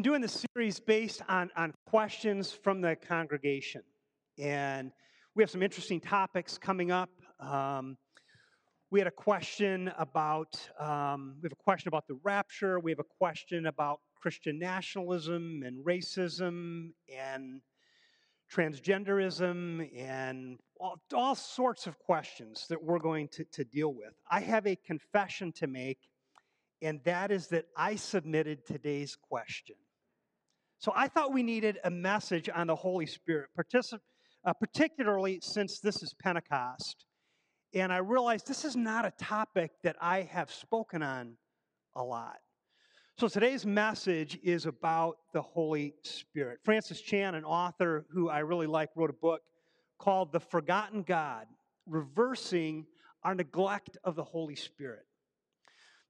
been doing this series based on, on questions from the congregation. And we have some interesting topics coming up. Um, we had a question about um, we have a question about the rapture. We have a question about Christian nationalism and racism and transgenderism and all, all sorts of questions that we're going to, to deal with. I have a confession to make and that is that I submitted today's question. So I thought we needed a message on the Holy Spirit, particip- uh, particularly since this is Pentecost. And I realized this is not a topic that I have spoken on a lot. So today's message is about the Holy Spirit. Francis Chan, an author who I really like, wrote a book called The Forgotten God Reversing Our Neglect of the Holy Spirit.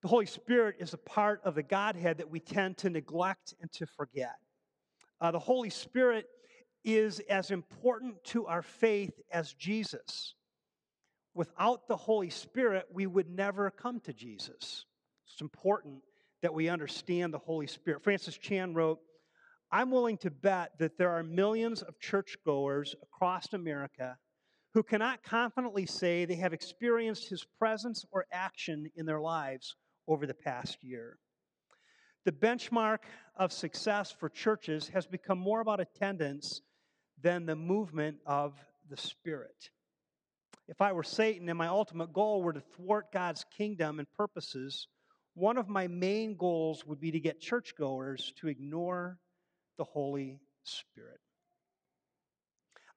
The Holy Spirit is a part of the Godhead that we tend to neglect and to forget. Uh, the Holy Spirit is as important to our faith as Jesus. Without the Holy Spirit, we would never come to Jesus. It's important that we understand the Holy Spirit. Francis Chan wrote, I'm willing to bet that there are millions of churchgoers across America who cannot confidently say they have experienced his presence or action in their lives over the past year. The benchmark of success for churches has become more about attendance than the movement of the Spirit. If I were Satan and my ultimate goal were to thwart God's kingdom and purposes, one of my main goals would be to get churchgoers to ignore the Holy Spirit.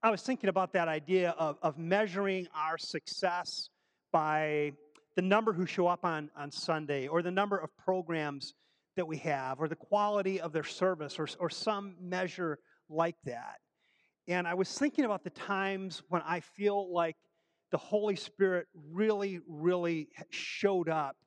I was thinking about that idea of, of measuring our success by the number who show up on, on Sunday, or the number of programs that we have, or the quality of their service, or, or some measure like that. And I was thinking about the times when I feel like the Holy Spirit really, really showed up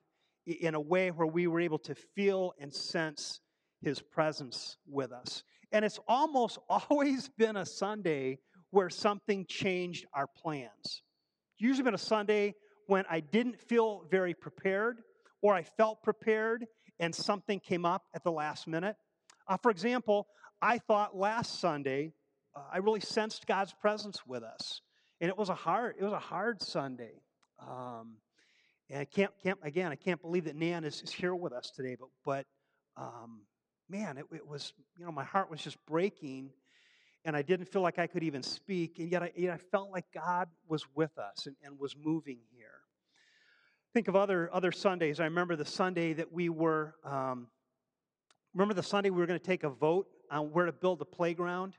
in a way where we were able to feel and sense His presence with us. And it's almost always been a Sunday where something changed our plans. Usually been a Sunday when I didn't feel very prepared or I felt prepared and something came up at the last minute. Uh, for example, I thought last Sunday uh, I really sensed God's presence with us, and it was a hard it was a hard Sunday. Um, and I can't, can't again I can't believe that Nan is, is here with us today, but but um, man, it, it was you know my heart was just breaking and I didn't feel like I could even speak, and yet I, yet I felt like God was with us and, and was moving here. Think of other, other Sundays. I remember the Sunday that we were, um, remember the Sunday we were going to take a vote on where to build a playground?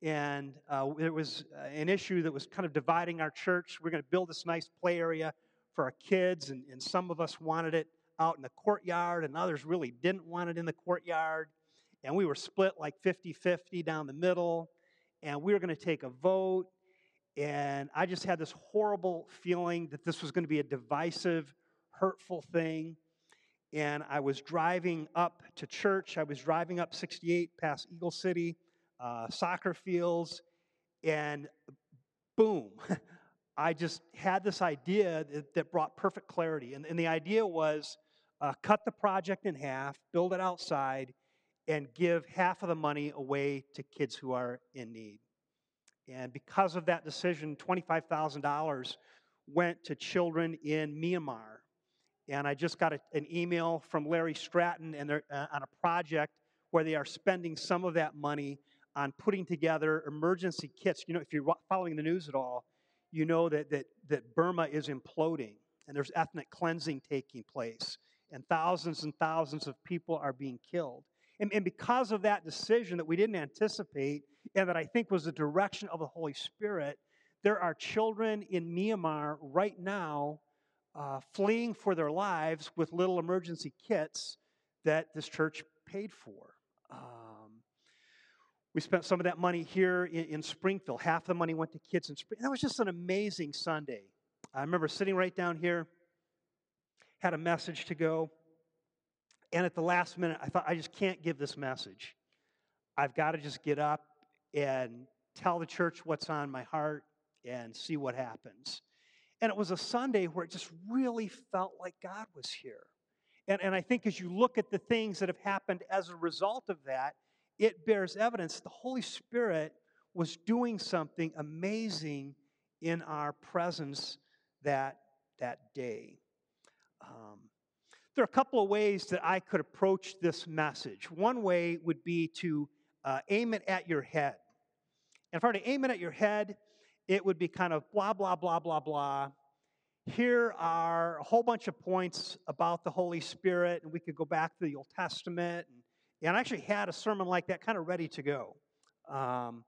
And uh, it was uh, an issue that was kind of dividing our church. We we're going to build this nice play area for our kids, and, and some of us wanted it out in the courtyard, and others really didn't want it in the courtyard. And we were split like 50 50 down the middle, and we were going to take a vote. And I just had this horrible feeling that this was going to be a divisive, hurtful thing. And I was driving up to church. I was driving up 68 past Eagle City, uh, soccer fields, and boom, I just had this idea that, that brought perfect clarity. And, and the idea was uh, cut the project in half, build it outside, and give half of the money away to kids who are in need. And because of that decision, $25,000 went to children in Myanmar. And I just got a, an email from Larry Stratton and they're uh, on a project where they are spending some of that money on putting together emergency kits. You know, if you're following the news at all, you know that, that, that Burma is imploding and there's ethnic cleansing taking place, and thousands and thousands of people are being killed. And, and because of that decision that we didn't anticipate, and that I think was the direction of the Holy Spirit, there are children in Myanmar right now uh, fleeing for their lives with little emergency kits that this church paid for. Um, we spent some of that money here in, in, Springfield. Half the money went to kids in Springfield. That was just an amazing Sunday. I remember sitting right down here, had a message to go, and at the last minute, I thought, I just can't give this message. I've got to just get up and tell the church what's on my heart and see what happens. And it was a Sunday where it just really felt like God was here. And, and I think as you look at the things that have happened as a result of that, it bears evidence the Holy Spirit was doing something amazing in our presence that, that day. Um, there are a couple of ways that I could approach this message. One way would be to uh, aim it at your head. And if I were to aim it at your head, it would be kind of blah, blah, blah, blah, blah. Here are a whole bunch of points about the Holy Spirit, and we could go back to the Old Testament. And, and I actually had a sermon like that kind of ready to go. Um,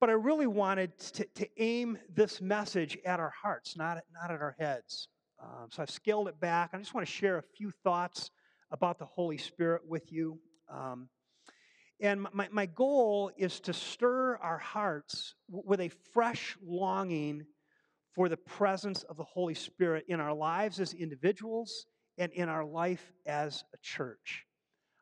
but I really wanted to, to, aim this message at our hearts, not not at our heads. Um, so I've scaled it back. I just want to share a few thoughts about the Holy Spirit with you. Um, and my, my goal is to stir our hearts with a fresh longing for the presence of the Holy Spirit in our lives as individuals and in our life as a church.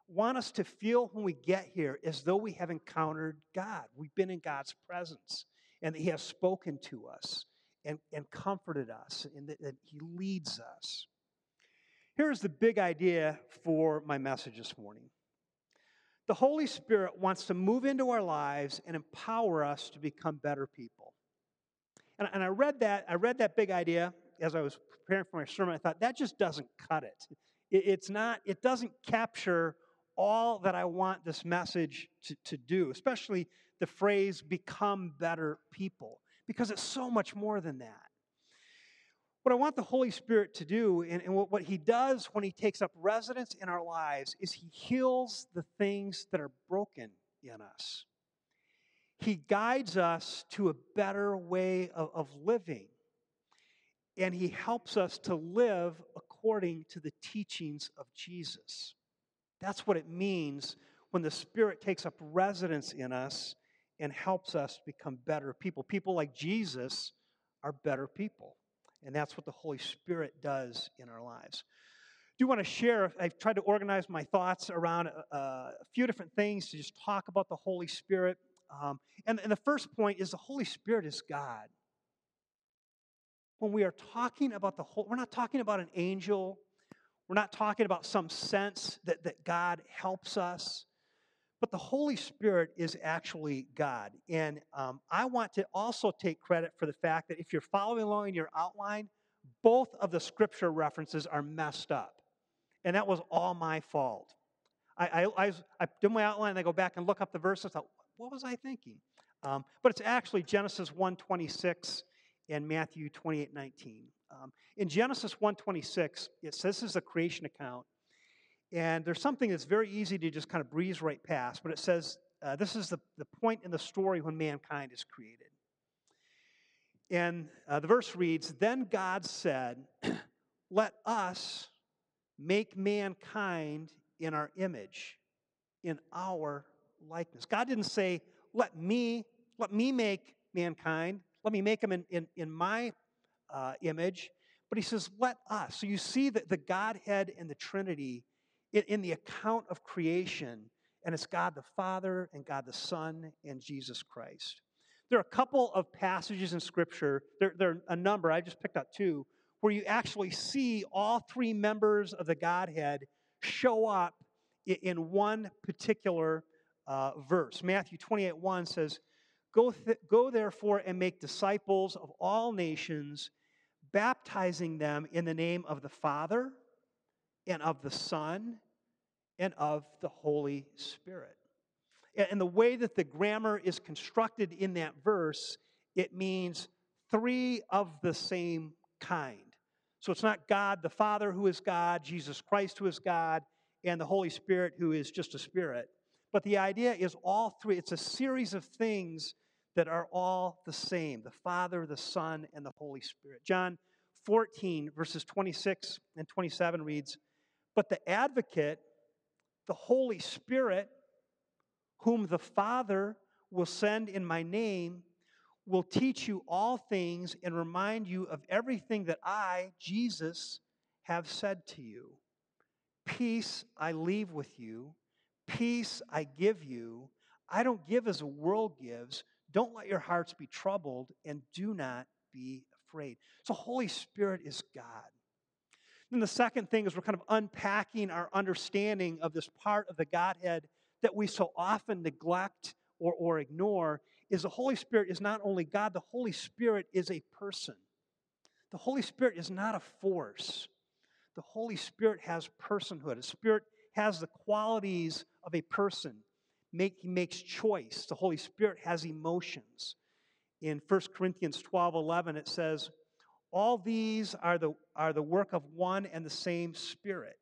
Want us to feel when we get here as though we have encountered God. We've been in God's presence and that He has spoken to us and, and comforted us and that, that He leads us. Here's the big idea for my message this morning the Holy Spirit wants to move into our lives and empower us to become better people. And, and I read that, I read that big idea as I was preparing for my sermon. I thought that just doesn't cut it. it it's not, it doesn't capture all that I want this message to, to do, especially the phrase become better people, because it's so much more than that. What I want the Holy Spirit to do, and, and what, what He does when He takes up residence in our lives, is He heals the things that are broken in us. He guides us to a better way of, of living. And He helps us to live according to the teachings of Jesus. That's what it means when the Spirit takes up residence in us and helps us become better people. People like Jesus are better people. And that's what the Holy Spirit does in our lives. I do want to share, I've tried to organize my thoughts around a, a few different things to just talk about the Holy Spirit. Um, and, and the first point is the Holy Spirit is God. When we are talking about the whole, we're not talking about an angel. We're not talking about some sense that, that God helps us. But the Holy Spirit is actually God. And um, I want to also take credit for the fact that if you're following along in your outline, both of the scripture references are messed up. And that was all my fault. I, I, I, I do my outline and I go back and look up the verses. I thought, what was I thinking? Um, but it's actually Genesis 1:26 and Matthew 28:19. Um, in Genesis 1:26, it says this is a creation account, and there's something that's very easy to just kind of breeze right past, but it says uh, this is the, the point in the story when mankind is created. And uh, the verse reads Then God said, Let us make mankind in our image, in our likeness. God didn't say, Let me, let me make mankind, let me make them in, in, in my uh, image. But he says, Let us. So you see that the Godhead and the Trinity in, in the account of creation, and it's God the Father and God the Son and Jesus Christ. There are a couple of passages in Scripture, there, there are a number, I just picked out two, where you actually see all three members of the Godhead show up in, one particular uh, verse. Matthew 28 1 says, Go, th- go therefore and make disciples of all nations, baptizing them in the name of the Father and of the Son and of the Holy Spirit. And the way that the grammar is constructed in that verse, it means three of the same kind. So it's not God the Father who is God, Jesus Christ who is God, and the Holy Spirit who is just a spirit. But the idea is all three, it's a series of things that are all the same the Father, the Son, and the Holy Spirit. John 14, verses 26 and 27 reads, but the advocate, the Holy Spirit, whom the Father will send in my name, will teach you all things and remind you of everything that I, Jesus, have said to you. Peace I leave with you, peace I give you. I don't give as the world gives. Don't let your hearts be troubled and do not be afraid. So, Holy Spirit is God. And the second thing is we're kind of unpacking our understanding of this part of the Godhead that we so often neglect or, or ignore is the Holy Spirit is not only God, the Holy Spirit is a person. The Holy Spirit is not a force. The Holy Spirit has personhood. A spirit has the qualities of a person. Make, he makes choice. The Holy Spirit has emotions. In 1 Corinthians 12 11, it says, All these are the, are the work of one and the same Spirit,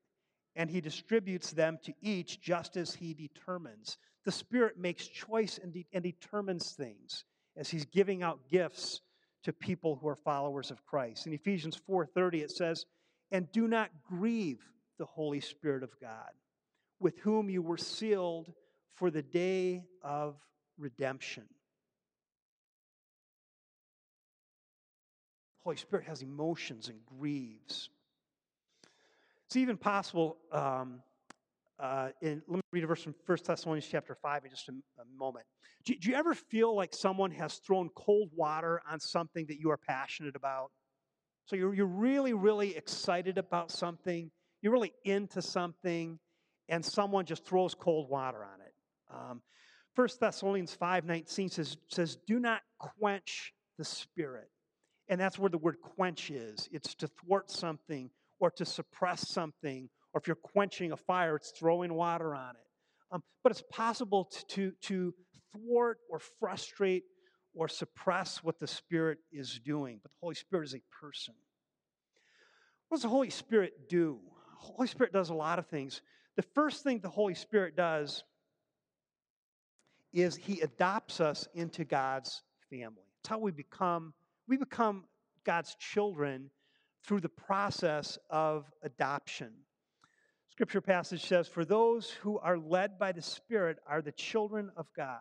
and he distributes them to each just as he determines. The Spirit makes choice and, de- and determines things as he's giving out gifts to people who are followers of Christ. In Ephesians 4:30 it says, "And do not grieve the Holy Spirit of God, with whom you were sealed for the day of redemption." Holy Spirit has emotions and grieves. It's even possible. Um, uh, in, let me read a verse from 1 Thessalonians chapter 5 in just a, a moment. Do, do, you ever feel like someone has thrown cold water on something that you are passionate about? So you're, you're really, really excited about something, you're really into something, and someone just throws cold water on it. Um, 1 Thessalonians 5.19 says, says, do not quench the spirit. And that's where the word quench is. It's to thwart something or to suppress something or if you're quenching a fire, it's throwing water on it. Um, but it's possible to, to, to thwart or frustrate or suppress what the Spirit is doing. But the Holy Spirit is a person. What does the Holy Spirit do? The Holy Spirit does a lot of things. The first thing the Holy Spirit does is he adopts us into God's family. It's how we become we become God's children through the process of adoption. Scripture passage says, For those who are led by the Spirit are the children of God.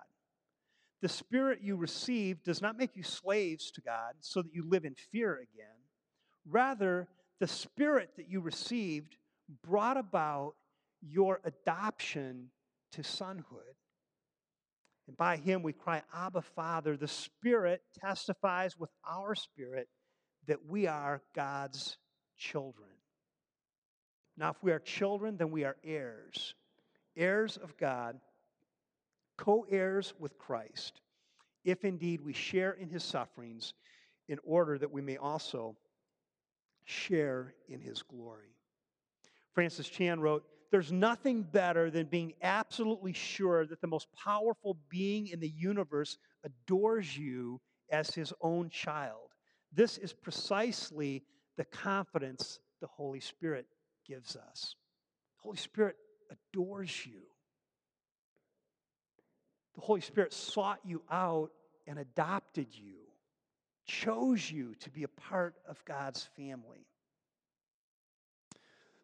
The Spirit you receive does not make you slaves to God so that you live in fear again. Rather, the Spirit that you received brought about your adoption to sonhood. And by him we cry, Abba, Father. The Spirit testifies with our spirit that we are God's children. Now, if we are children, then we are heirs, heirs of God, co heirs with Christ, if indeed we share in his sufferings, in order that we may also share in his glory. Francis Chan wrote, There's nothing better than being absolutely sure that the most powerful being in the universe adores you as his own child. This is precisely the confidence the Holy Spirit gives us. The Holy Spirit adores you. The Holy Spirit sought you out and adopted you, chose you to be a part of God's family.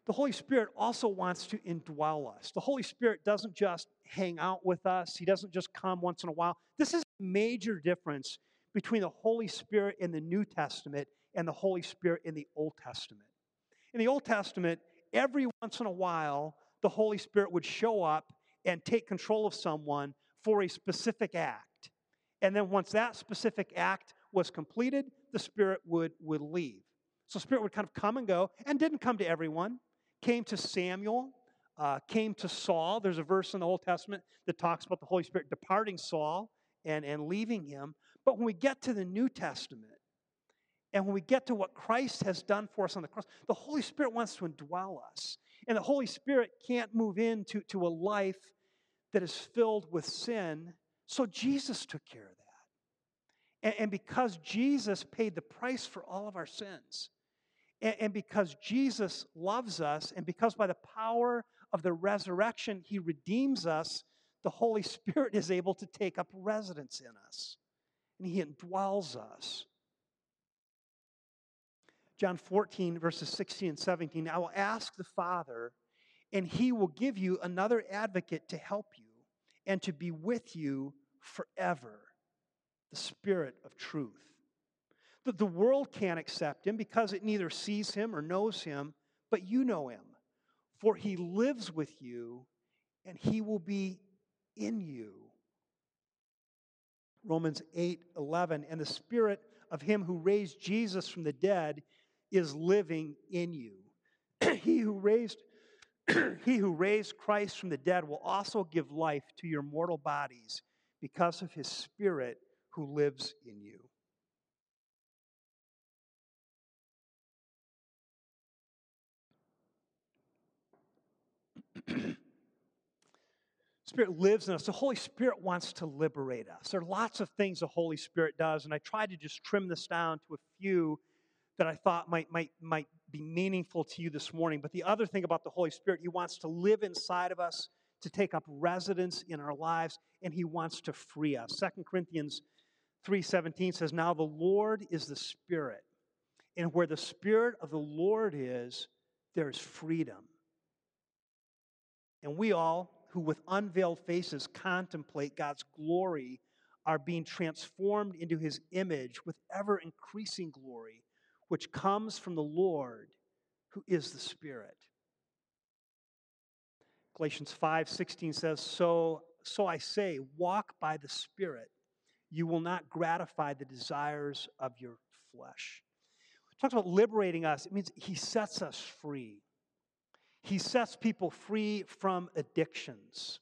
The Holy Spirit also wants to indwell us. The Holy Spirit doesn't just hang out with us, He doesn't just come once in a while. This is a major difference between the Holy Spirit in the New Testament and the Holy Spirit in the Old Testament. In the Old Testament, every once in a while, the Holy Spirit would show up and take control of someone for a specific act. And then once that specific act was completed, the Spirit would, would leave. So Spirit would kind of come and go, and didn't come to everyone. Came to Samuel, uh, came to Saul. There's a verse in the Old Testament that talks about the Holy Spirit departing Saul and, and leaving him. But when we get to the New Testament, and when we get to what Christ has done for us on the cross, the Holy Spirit wants to indwell us. And the Holy Spirit can't move into to a life that is filled with sin. So Jesus took care of that. And, and because Jesus paid the price for all of our sins, and, and because Jesus loves us, and because by the power of the resurrection, he redeems us, the Holy Spirit is able to take up residence in us. And he indwells us. John 14, verses 16 and 17. I will ask the Father, and he will give you another advocate to help you and to be with you forever the Spirit of truth. The, the world can't accept him because it neither sees him or knows him, but you know him, for he lives with you and he will be in you. Romans 8 11. And the Spirit of him who raised Jesus from the dead is living in you. he who raised he who raised Christ from the dead will also give life to your mortal bodies because of his spirit who lives in you. Spirit lives in us. The Holy Spirit wants to liberate us. There are lots of things the Holy Spirit does, and I tried to just trim this down to a few that I thought might, might, might be meaningful to you this morning. But the other thing about the Holy Spirit, He wants to live inside of us, to take up residence in our lives, and He wants to free us. 2 Corinthians 3:17 says, Now the Lord is the Spirit, and where the Spirit of the Lord is, there's freedom. And we all, who with unveiled faces contemplate God's glory, are being transformed into his image with ever increasing glory, which comes from the Lord, who is the Spirit. Galatians 5 16 says, So, so I say, walk by the Spirit. You will not gratify the desires of your flesh. It talks about liberating us. It means he sets us free. He sets people free from addictions.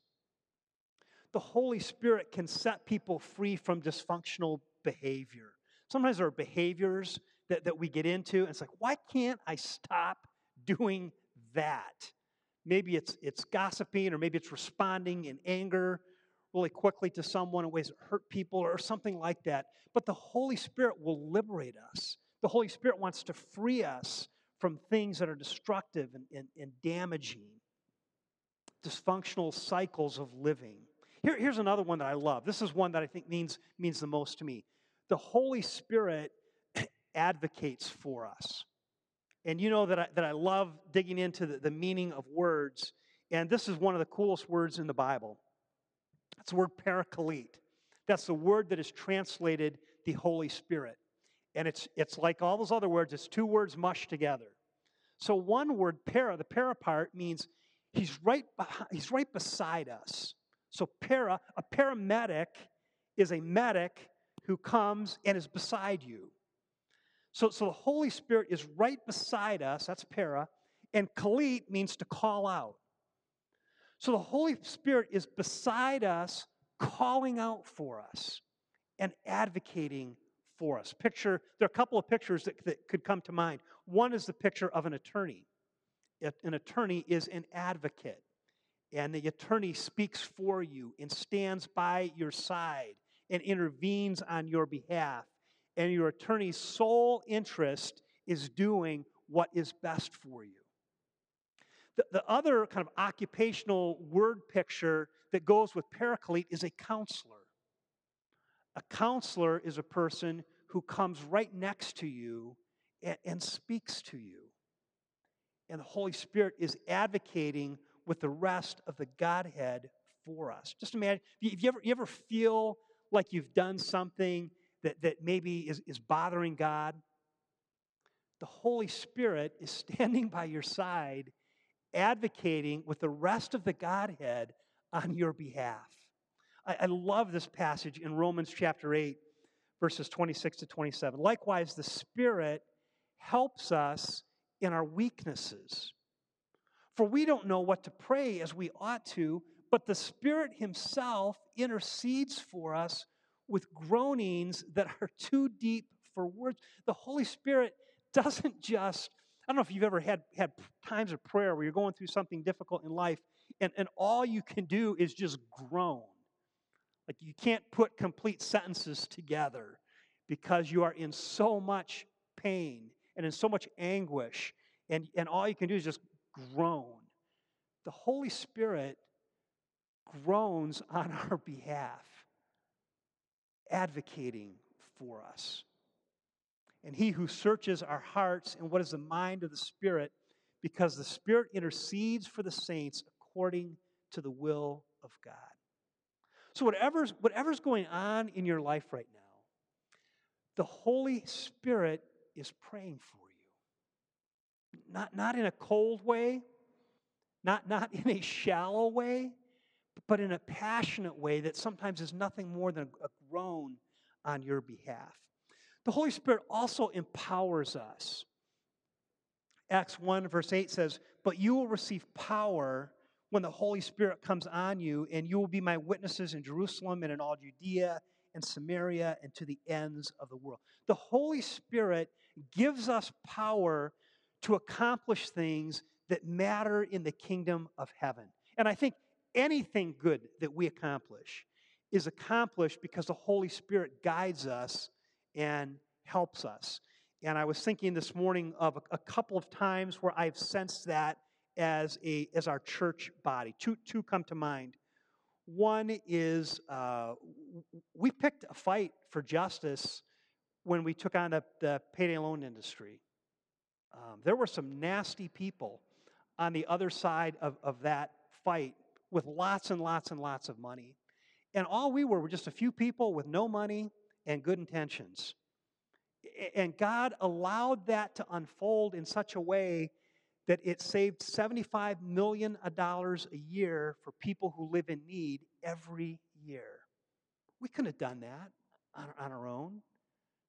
The Holy Spirit can set people free from dysfunctional behavior. Sometimes there are behaviors that, that we get into, and it's like, why can't I stop doing that? Maybe it's, it's gossiping, or maybe it's responding in anger really quickly to someone in ways that hurt people, or something like that. But the Holy Spirit will liberate us. The Holy Spirit wants to free us from things that are destructive and, and, and damaging, dysfunctional cycles of living. Here, here's another one that I love. This is one that I think means, means the most to me. The Holy Spirit advocates for us. And you know that I, that I love digging into the, the meaning of words. And this is one of the coolest words in the Bible. It's the word paraclete. That's the word that is translated the Holy Spirit. And it's, it's like all those other words, it's two words mushed together. So one word, para, the para part means he's right, behind, he's right beside us. So para, a paramedic is a medic who comes and is beside you. So, so the Holy Spirit is right beside us, that's para, and kalit means to call out. So the Holy Spirit is beside us, calling out for us and advocating for us. Picture, there are a couple of pictures that, that could come to mind. One is the picture of an attorney. An attorney is an advocate, and the attorney speaks for you and stands by your side and intervenes on your behalf. And your attorney's sole interest is doing what is best for you. The, the other kind of occupational word picture that goes with paraclete is a counselor. A counselor is a person who comes right next to you and, and speaks to you. And the Holy Spirit is advocating with the rest of the Godhead for us. Just imagine, if you ever, you ever feel like you've done something that, that maybe is, is bothering God, the Holy Spirit is standing by your side, advocating with the rest of the Godhead on your behalf. I, I love this passage in Romans chapter 8 verses 26 to 27. Likewise, the Spirit helps us in our weaknesses. For we don't know what to pray as we ought to, but the Spirit Himself intercedes for us with groanings that are too deep for words. The Holy Spirit doesn't just, I don't know if you've ever had, had times of prayer where you're going through something difficult in life and, and all you can do is just groan. Like you can't put complete sentences together because you are in so much pain and in so much anguish, and, and all you can do is just groan. The Holy Spirit groans on our behalf, advocating for us. And he who searches our hearts and what is the mind of the Spirit, because the Spirit intercedes for the saints according to the will of God. So, whatever's, whatever's going on in your life right now, the Holy Spirit is praying for you. Not, not in a cold way, not, not in a shallow way, but in a passionate way that sometimes is nothing more than a groan on your behalf. The Holy Spirit also empowers us. Acts 1, verse 8 says, But you will receive power when the Holy Spirit comes on you, and you will be my witnesses in Jerusalem and in all Judea and Samaria and to the ends of the world. The Holy Spirit gives us power to accomplish things that matter in the kingdom of heaven. And I think anything good that we accomplish is accomplished because the Holy Spirit guides us and helps us. And I was thinking this morning of a, couple of times where I've sensed that as, a, as our church body. Two, two come to mind. One is uh, we picked a fight for justice when we took on the, the payday loan industry. Um, there were some nasty people on the other side of, of that fight with lots and lots and lots of money. And all we were were just a few people with no money and good intentions. And God allowed that to unfold in such a way that it saved $75 million a year for people who live in need every year. We couldn't have done that on, our own.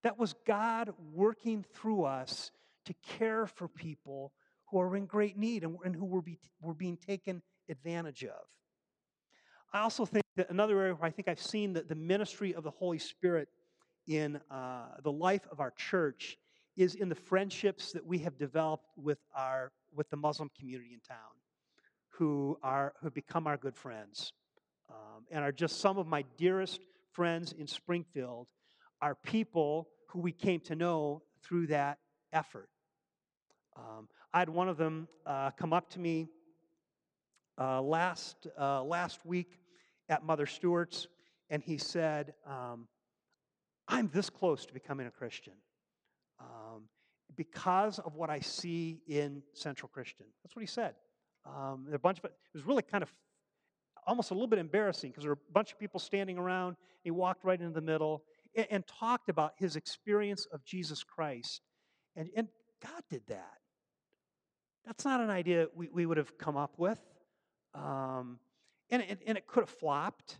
That was God working through us to care for people who are in great need and, who were, be, were being taken advantage of. I also think that another area where I think I've seen the, the ministry of the Holy Spirit in uh, the life of our church is in the friendships that we have developed with our with the Muslim community in town, who are who become our good friends, um, and are just some of my dearest friends in Springfield, are people who we came to know through that effort. Um, I had one of them uh, come up to me uh, last uh, last week at Mother Stewart's, and he said, um, "I'm this close to becoming a Christian." Because of what I see in Central Christian. That's what he said. Um, a bunch of it was really kind of almost a little bit embarrassing because there were a bunch of people standing around. He walked right into the middle and, and talked about his experience of Jesus Christ. And, and God did that. That's not an idea we, we would have come up with. Um, and, and, and it could have flopped.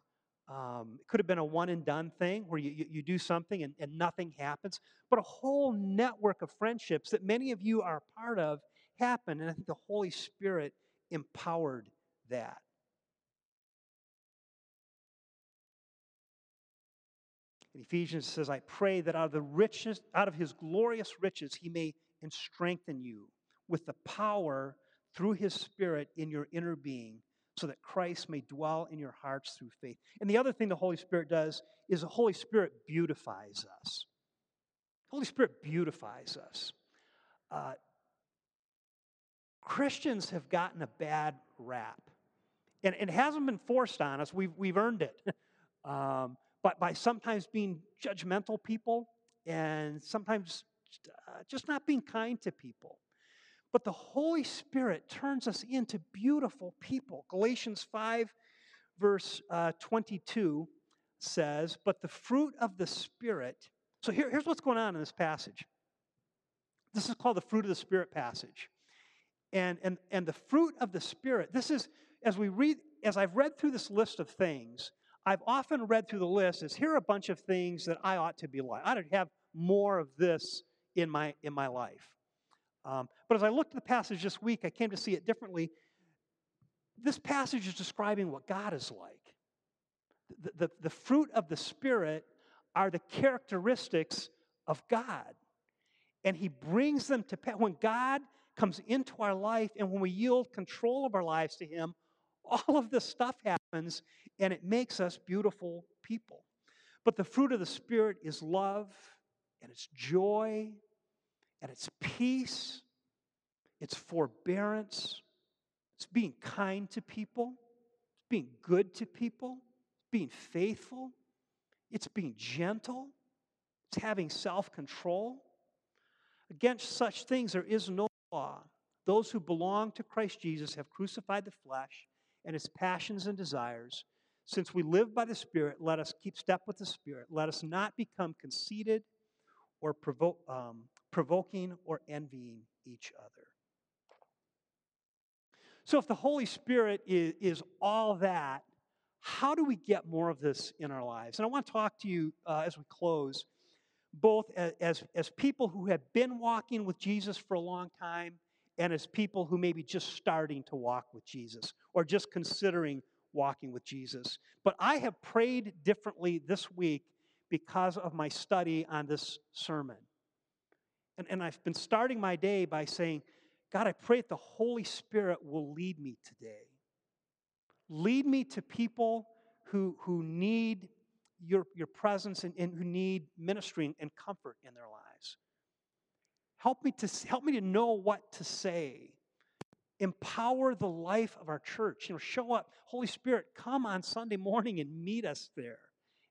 Um, it could have been a one and done thing where you, you, you do something and, and nothing happens, but a whole network of friendships that many of you are part of happened. And I think the Holy Spirit empowered that. In Ephesians says, I pray that out of the riches, out of his glorious riches, he may strengthen you with the power through his spirit in your inner being so that Christ may dwell in your hearts through faith. And the other thing the Holy Spirit does is the Holy Spirit beautifies us. The Holy Spirit beautifies us. Uh, Christians have gotten a bad rap. And it hasn't been forced on us, we've, we've earned it. um, but by sometimes being judgmental people and sometimes uh, just not being kind to people. But the Holy Spirit turns us into beautiful people. Galatians 5, verse uh, 22 says, But the fruit of the Spirit. So here, here's what's going on in this passage. This is called the fruit of the Spirit passage. And, and, and the fruit of the Spirit, this is, as we read, as I've read through this list of things, I've often read through the list as here are a bunch of things that I ought to be like. I ought to have more of this in my in my life. Um, but as I looked at the passage this week, I came to see it differently. This passage is describing what God is like. The, the, the fruit of the Spirit are the characteristics of God. And He brings them to pass. When God comes into our life and when we yield control of our lives to Him, all of this stuff happens and it makes us beautiful people. But the fruit of the Spirit is love and it's joy and it's peace, it's forbearance, it's being kind to people, it's being good to people, it's being faithful, it's being gentle, it's having self control. Against such things there is no law. Those who belong to Christ Jesus have crucified the flesh and its passions and desires. Since we live by the Spirit, let us keep step with the Spirit. Let us not become conceited or provoke, um, provoking or envying each other. So, if the Holy Spirit is, is all that, how do we get more of this in our lives? And I want to talk to you uh, as we close, both as, as, as people who have been walking with Jesus for a long time and as people who may be just starting to walk with Jesus or just considering walking with Jesus. But I have prayed differently this week because of my study on this sermon. And, and I've been starting my day by saying, God, I pray that the Holy Spirit will lead me today. Lead me to people who, who need your, your presence and, and who need ministry and comfort in their lives. Help me, to, help me to know what to say. Empower the life of our church. You know, show up. Holy Spirit, come on Sunday morning and meet us there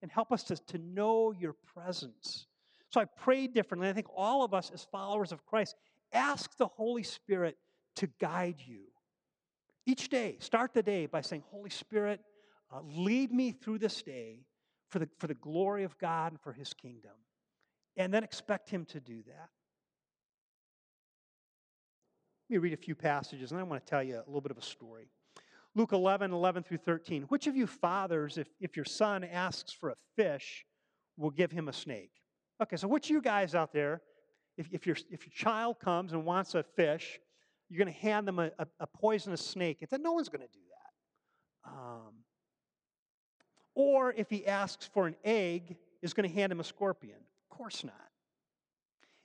and help us to, to know your presence. So I pray differently. I think all of us, as followers of Christ, ask the Holy Spirit to guide you. Each day, start the day by saying, Holy Spirit, uh, lead me through this day for the, for the glory of God and for his kingdom. And then expect him to do that. Let me read a few passages, and I want to tell you a little bit of a story. Luke 11, 11 through 13. Which of you fathers, if, if your son asks for a fish, will give him a snake? Okay, so which of you guys out there, if, if, your, if your child comes and wants a fish, you're going to hand them a, a, a, poisonous snake? Then no one's going to do that. Um, or if he asks for an egg, is going to hand him a scorpion? Of course not.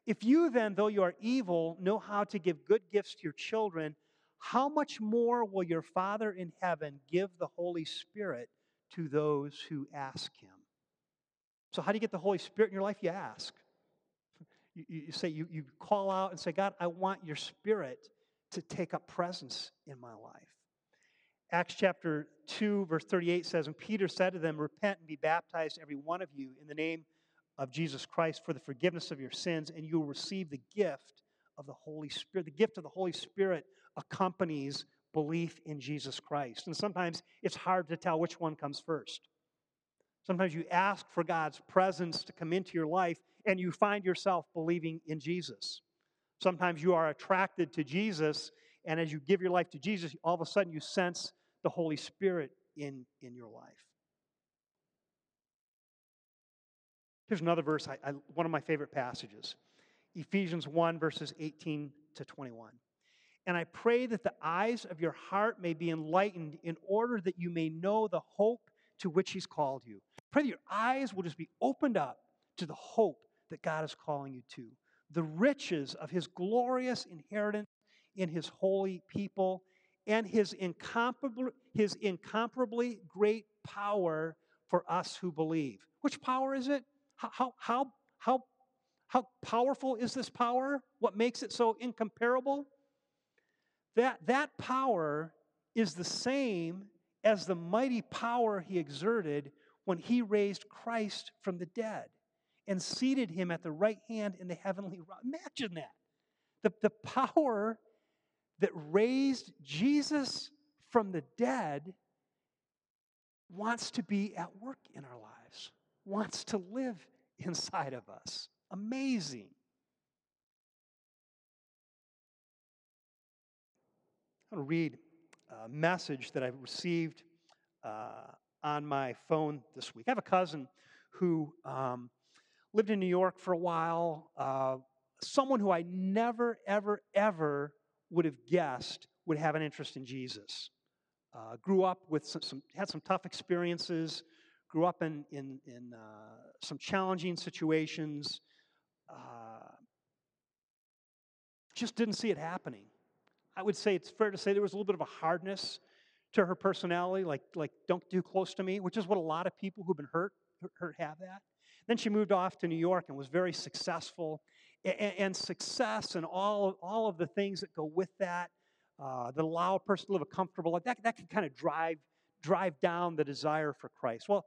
If you then, though you are evil, know how to give good gifts to your children, how much more will your Father in heaven give the Holy Spirit to those who ask him? So, how do you get the Holy Spirit in your life? You ask. You, you say, you, you call out and say, God, I want your Spirit to take up presence in my life. Acts chapter 2, verse 38 says, And Peter said to them, Repent and be baptized, every one of you, in the name of Jesus Christ for the forgiveness of your sins, and you will receive the gift of the Holy Spirit. The gift of the Holy Spirit accompanies belief in Jesus Christ. And sometimes it's hard to tell which one comes first. Sometimes you ask for God's presence to come into your life, and you find yourself believing in Jesus. Sometimes you are attracted to Jesus, and as you give your life to Jesus, all of a sudden you sense the Holy Spirit in, in your life. Here's another verse, I, I, one of my favorite passages Ephesians 1, verses 18 to 21. And I pray that the eyes of your heart may be enlightened in order that you may know the hope to which He's called you. Pray that your eyes will just be opened up to the hope that God is calling you to, the riches of His glorious inheritance in His holy people, and his incomparably, his incomparably great power for us who believe. Which power is it? How, how, how, how, how powerful is this power? What makes it so incomparable? That, that power is the same as the mighty power he exerted when he raised Christ from the dead and seated him at the right hand in the heavenly realm. Imagine that. The, the power that raised Jesus from the dead wants to be at work in our lives, wants to live inside of us. Amazing. I'm going to read a message that I received uh, on my phone this week. I have a cousin who um, lived in New York for a while, uh, someone who I never, ever, ever would have guessed would have an interest in Jesus. Uh, grew up with some, some, had some tough experiences, grew up in, in, in uh, some challenging situations, uh, just didn't see it happening. I would say it's fair to say there was a little bit of a hardness to her personality, like, like don't do close to me, which is what a lot of people who've been hurt, hurt have that. Then she moved off to New York and was very successful and, and success and all, all of the things that go with that uh, that allow a person to live a comfortable life, that, that can kind of drive, drive down the desire for Christ. Well,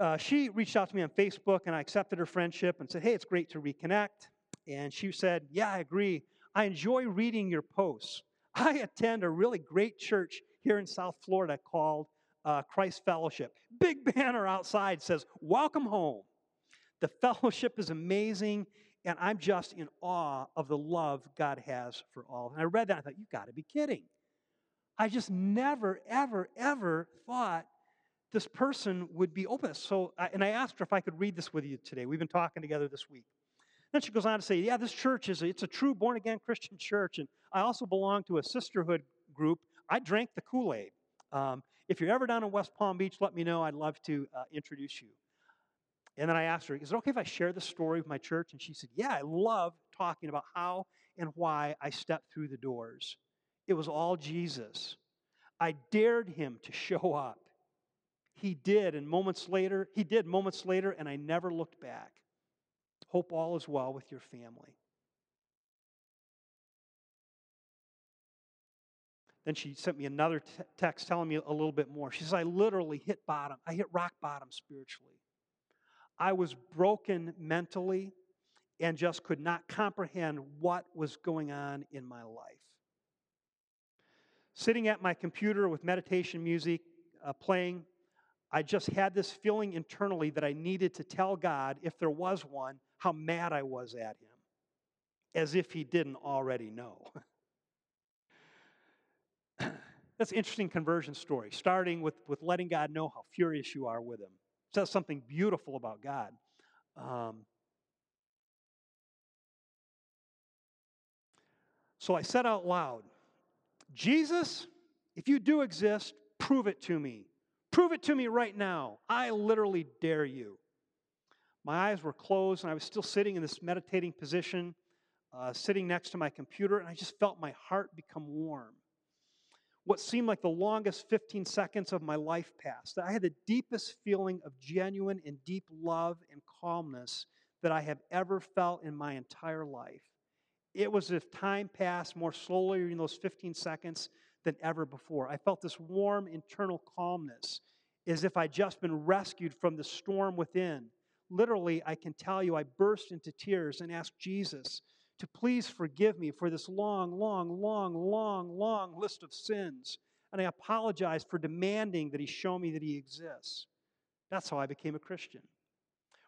uh, she reached out to me on Facebook and I accepted her friendship and said, Hey, it's great to reconnect. And she said, Yeah, I agree. I enjoy reading your posts. I attend a really great church here in South Florida called uh, Christ Fellowship. Big banner outside says, Welcome home. The fellowship is amazing and I'm just in awe of the love God has for all. And I read that, I thought, you got to be kidding. I just never, ever, ever thought this person would be open. So, and I asked her if I could read this with you today. We've been talking together this week. Then she goes on to say, yeah, this church is a, it's a true born again Christian church, and I also belong to a sisterhood group. I drank the Kool Aid. Um, if you're ever down in West Palm Beach, let me know. I'd love to uh, introduce you. And then I asked her, Is it okay if I share the story of my church? And she said, Yeah, I love talking about how and why I stepped through the doors. It was all Jesus. I dared him to show up. He did, and moments later, he did moments later, and I never looked back. Hope all is well with your family. Then she sent me another t- text telling me a little bit more. She says, I literally hit bottom. I hit rock bottom spiritually. I was broken mentally and just could not comprehend what was going on in my life. Sitting at my computer with meditation music uh, playing, I just had this feeling internally that I needed to tell God, if there was one, how mad I was at Him, as if He didn't already know. That's an interesting conversion story, starting with, with letting God know how furious you are with Him. It says something beautiful about God. Um, so I said out loud, Jesus, if you do exist, prove it to me. Prove it to me right now. I literally dare you. My eyes were closed, and I was still sitting in this meditating position, uh, sitting next to my computer, and I just felt my heart become warm. What seemed like the longest 15 seconds of my life passed. I had the deepest feeling of genuine and deep love and calmness that I have ever felt in my entire life. It was as if time passed more slowly in those 15 seconds than ever before. I felt this warm internal calmness, as if I'd just been rescued from the storm within. Literally, I can tell you, I burst into tears and asked Jesus to please forgive me for this long, long, long, long, long list of sins. And I apologized for demanding that He show me that He exists. That's how I became a Christian.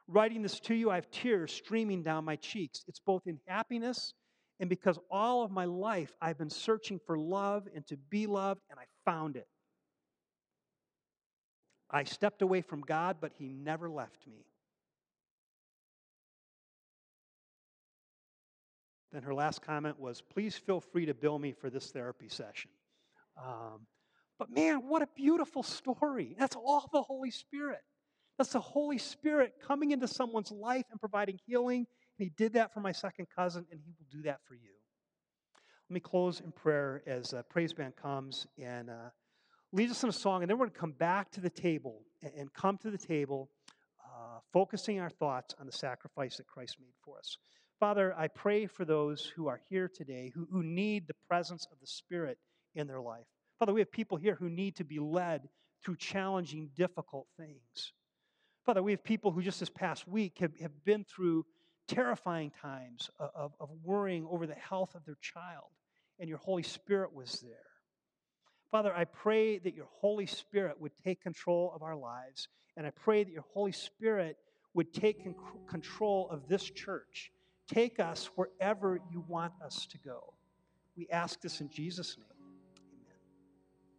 Writing this to you, I have tears streaming down my cheeks. It's both in happiness and because all of my life I've been searching for love and to be loved, and I found it. I stepped away from God, but He never left me. Then her last comment was, Please feel free to bill me for this therapy session. Um, but man, what a beautiful story. That's all the Holy Spirit. That's the Holy Spirit coming into someone's life and providing healing and he did that for my second cousin, and he will do that for you. Let me close in prayer as uh, praise band comes and uh, leads us in a song, and then we're going to come back to the table and, and come to the table, uh, focusing our thoughts on the sacrifice that Christ made for us. Father, I pray for those who are here today who, who need the presence of the Spirit in their life. Father, we have people here who need to be led through challenging, difficult things. Father, we have people who just this past week have, have been through terrifying times of, of worrying over the health of their child, and your Holy Spirit was there. Father, I pray that your Holy Spirit would take control of our lives, and I pray that your Holy Spirit would take con- control of this church. Take us wherever you want us to go. We ask this in Jesus' name.